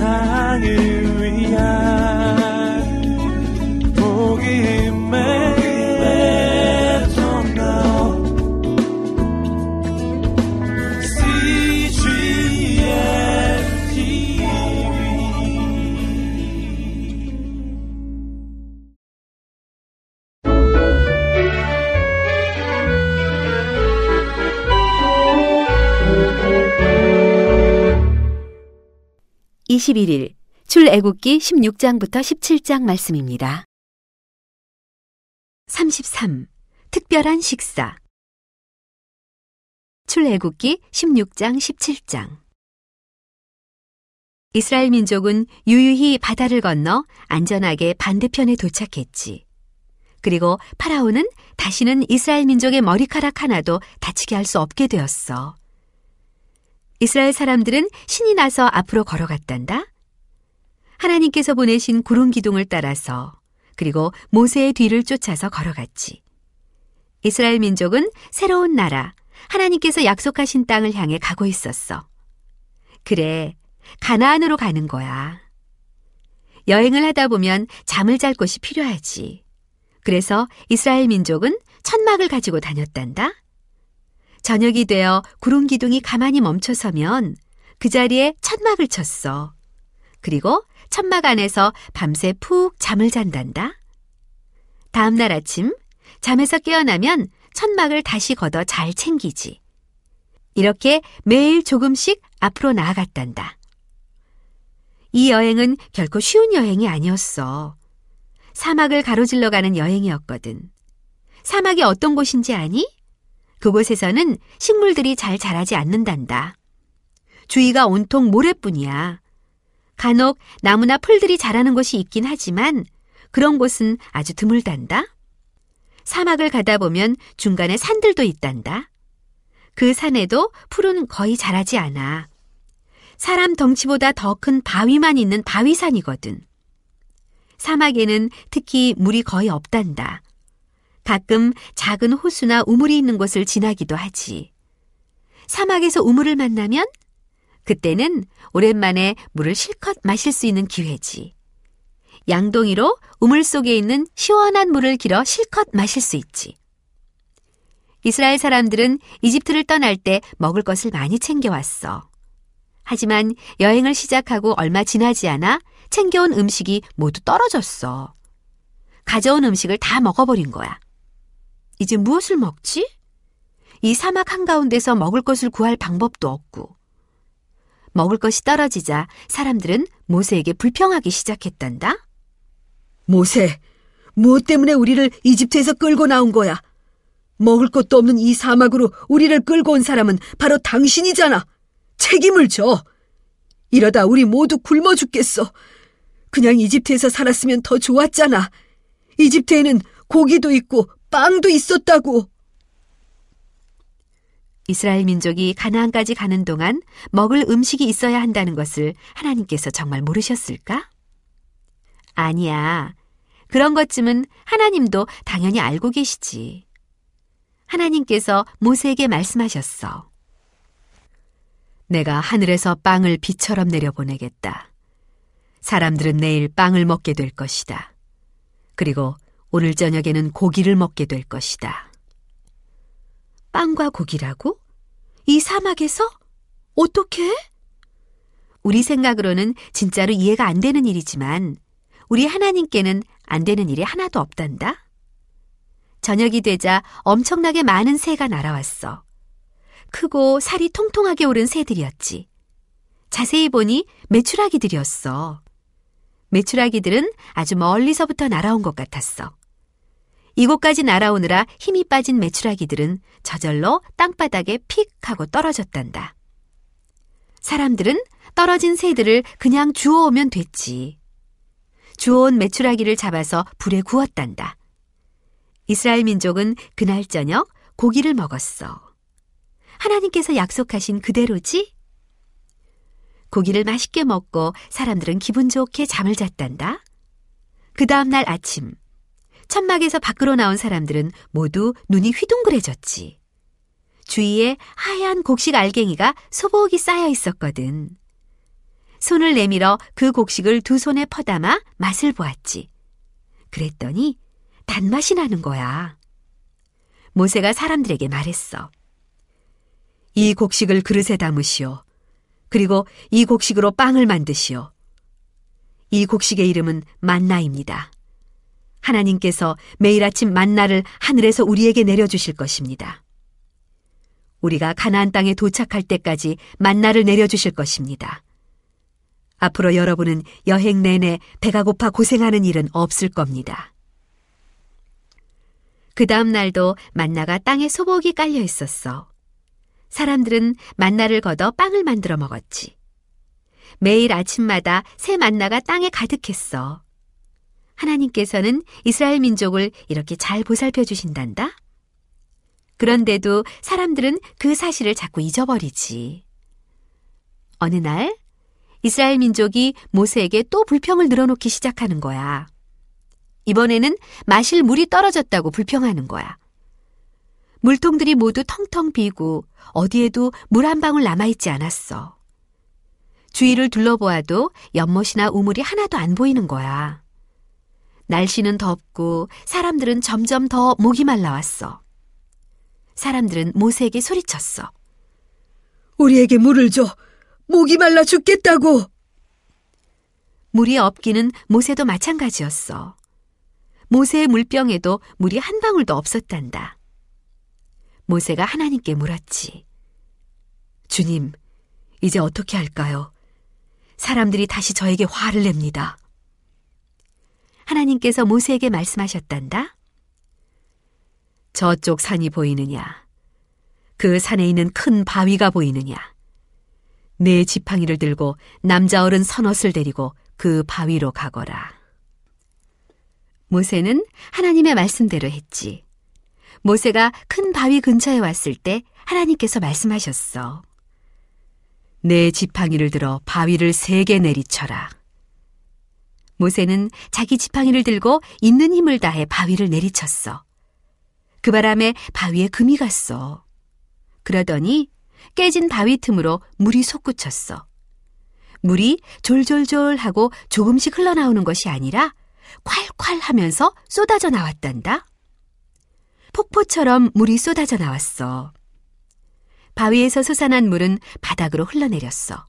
세상을 (21일) 출애굽기 (16장부터 17장) 말씀입니다. 33. 특별한 식사 출애굽기 16장 17장 이스라엘 민족은 유유히 바다를 건너 안전하게 반대편에 도착했지. 그리고 파라오는 다시는 이스라엘 민족의 머리카락 하나도 다치게 할 수 없게 되었어. 이스라엘 사람들은 신이 나서 앞으로 걸어갔단다. 하나님께서 보내신 구름 기둥을 따라서 그리고 모세의 뒤를 쫓아서 걸어갔지. 이스라엘 민족은 새로운 나라, 하나님께서 약속하신 땅을 향해 가고 있었어. 그래, 가나안으로 가는 거야. 여행을 하다 보면 잠을 잘 곳이 필요하지. 그래서 이스라엘 민족은 천막을 가지고 다녔단다. 저녁이 되어 구름 기둥이 가만히 멈춰서면 그 자리에 천막을 쳤어. 그리고 천막 안에서 밤새 푹 잠을 잔단다. 다음 날 아침 잠에서 깨어나면 천막을 다시 걷어 잘 챙기지. 이렇게 매일 조금씩 앞으로 나아갔단다. 이 여행은 결코 쉬운 여행이 아니었어. 사막을 가로질러 가는 여행이었거든. 사막이 어떤 곳인지 아니? 그곳에서는 식물들이 잘 자라지 않는단다. 주위가 온통 모래뿐이야. 간혹 나무나 풀들이 자라는 곳이 있긴 하지만 그런 곳은 아주 드물단다. 사막을 가다 보면 중간에 산들도 있단다. 그 산에도 풀은 거의 자라지 않아. 사람 덩치보다 더 큰 바위만 있는 바위산이거든. 사막에는 특히 물이 거의 없단다. 가끔 작은 호수나 우물이 있는 곳을 지나기도 하지. 사막에서 우물을 만나면 그때는 오랜만에 물을 실컷 마실 수 있는 기회지. 양동이로 우물 속에 있는 시원한 물을 길어 실컷 마실 수 있지. 이스라엘 사람들은 이집트를 떠날 때 먹을 것을 많이 챙겨왔어. 하지만 여행을 시작하고 얼마 지나지 않아 챙겨온 음식이 모두 떨어졌어. 가져온 음식을 다 먹어버린 거야. 이제 무엇을 먹지? 이 사막 한가운데서 먹을 것을 구할 방법도 없고. 먹을 것이 떨어지자 사람들은 모세에게 불평하기 시작했단다. 모세, 무엇 때문에 우리를 이집트에서 끌고 나온 거야? 먹을 것도 없는 이 사막으로 우리를 끌고 온 사람은 바로 당신이잖아. 책임을 져. 이러다 우리 모두 굶어 죽겠어. 그냥 이집트에서 살았으면 더 좋았잖아. 이집트에는 고기도 있고 빵도 있었다고. 이스라엘 민족이 가나안까지 가는 동안 먹을 음식이 있어야 한다는 것을 하나님께서 정말 모르셨을까? 아니야. 그런 것쯤은 하나님도 당연히 알고 계시지. 하나님께서 모세에게 말씀하셨어. 내가 하늘에서 빵을 비처럼 내려보내겠다. 사람들은 내일 빵을 먹게 될 것이다. 그리고 오늘 저녁에는 고기를 먹게 될 것이다. 빵과 고기라고? 이 사막에서? 어떻게? 우리 생각으로는 진짜로 이해가 안 되는 일이지만 우리 하나님께는 안 되는 일이 하나도 없단다. 저녁이 되자 엄청나게 많은 새가 날아왔어. 크고 살이 통통하게 오른 새들이었지. 자세히 보니 메추라기들이었어. 메추라기들은 아주 멀리서부터 날아온 것 같았어. 이곳까지 날아오느라 힘이 빠진 메추라기들은 저절로 땅바닥에 픽 하고 떨어졌단다. 사람들은 떨어진 새들을 그냥 주워오면 됐지. 주워온 메추라기를 잡아서 불에 구웠단다. 이스라엘 민족은 그날 저녁 고기를 먹었어. 하나님께서 약속하신 그대로지? 고기를 맛있게 먹고 사람들은 기분 좋게 잠을 잤단다. 그 다음날 아침, 천막에서 밖으로 나온 사람들은 모두 눈이 휘둥그레졌지. 주위에 하얀 곡식 알갱이가 소복이 쌓여 있었거든. 손을 내밀어 그 곡식을 두 손에 퍼담아 맛을 보았지. 그랬더니 단맛이 나는 거야. 모세가 사람들에게 말했어. 이 곡식을 그릇에 담으시오. 그리고 이 곡식으로 빵을 만드시오. 이 곡식의 이름은 만나입니다. 하나님께서 매일 아침 만나를 하늘에서 우리에게 내려주실 것입니다. 우리가 가나안 땅에 도착할 때까지 만나를 내려주실 것입니다. 앞으로 여러분은 여행 내내 배가 고파 고생하는 일은 없을 겁니다. 그 다음 날도 만나가 땅에 소복이 깔려 있었어. 사람들은 만나를 걷어 빵을 만들어 먹었지. 매일 아침마다 새 만나가 땅에 가득했어. 하나님께서는 이스라엘 민족을 이렇게 잘 보살펴 주신단다. 그런데도 사람들은 그 사실을 자꾸 잊어버리지. 어느 날 이스라엘 민족이 모세에게 또 불평을 늘어놓기 시작하는 거야. 이번에는 마실 물이 떨어졌다고 불평하는 거야. 물통들이 모두 텅텅 비고 어디에도 물 한 방울 남아있지 않았어. 주위를 둘러보아도 연못이나 우물이 하나도 안 보이는 거야. 날씨는 덥고 사람들은 점점 더 목이 말라왔어. 사람들은 모세에게 소리쳤어. 우리에게 물을 줘. 목이 말라 죽겠다고. 물이 없기는 모세도 마찬가지였어. 모세의 물병에도 물이 한 방울도 없었단다. 모세가 하나님께 물었지. 주님, 이제 어떻게 할까요? 사람들이 다시 저에게 화를 냅니다. 하나님께서 모세에게 말씀하셨단다. 저쪽 산이 보이느냐? 그 산에 있는 큰 바위가 보이느냐? 내 지팡이를 들고 남자 어른 서넛을 데리고 그 바위로 가거라. 모세는 하나님의 말씀대로 했지. 모세가 큰 바위 근처에 왔을 때 하나님께서 말씀하셨어. 내 지팡이를 들어 바위를 세게 내리쳐라. 모세는 자기 지팡이를 들고 있는 힘을 다해 바위를 내리쳤어. 그 바람에 바위에 금이 갔어. 그러더니 깨진 바위 틈으로 물이 솟구쳤어. 물이 졸졸졸 하고 조금씩 흘러나오는 것이 아니라 콸콸 하면서 쏟아져 나왔단다. 폭포처럼 물이 쏟아져 나왔어. 바위에서 솟아난 물은 바닥으로 흘러내렸어.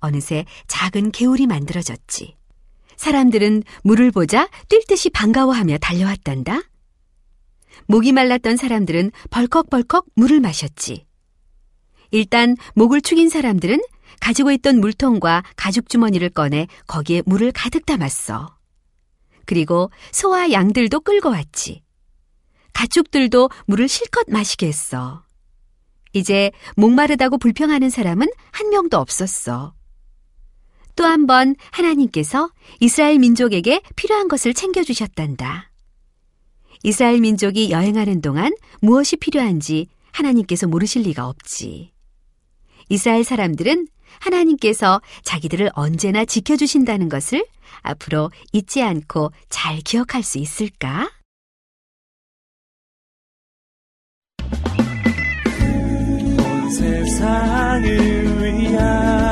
어느새 작은 개울이 만들어졌지. 사람들은 물을 보자 뛸 듯이 반가워하며 달려왔단다. 목이 말랐던 사람들은 벌컥벌컥 물을 마셨지. 일단 목을 축인 사람들은 가지고 있던 물통과 가죽 주머니를 꺼내 거기에 물을 가득 담았어. 그리고 소와 양들도 끌고 왔지. 가축들도 물을 실컷 마시게 했어. 이제 목마르다고 불평하는 사람은 한 명도 없었어. 또 한 번 하나님께서 이스라엘 민족에게 필요한 것을 챙겨주셨단다. 이스라엘 민족이 여행하는 동안 무엇이 필요한지 하나님께서 모르실 리가 없지. 이스라엘 사람들은 하나님께서 자기들을 언제나 지켜주신다는 것을 앞으로 잊지 않고 잘 기억할 수 있을까? 온 세상을 위한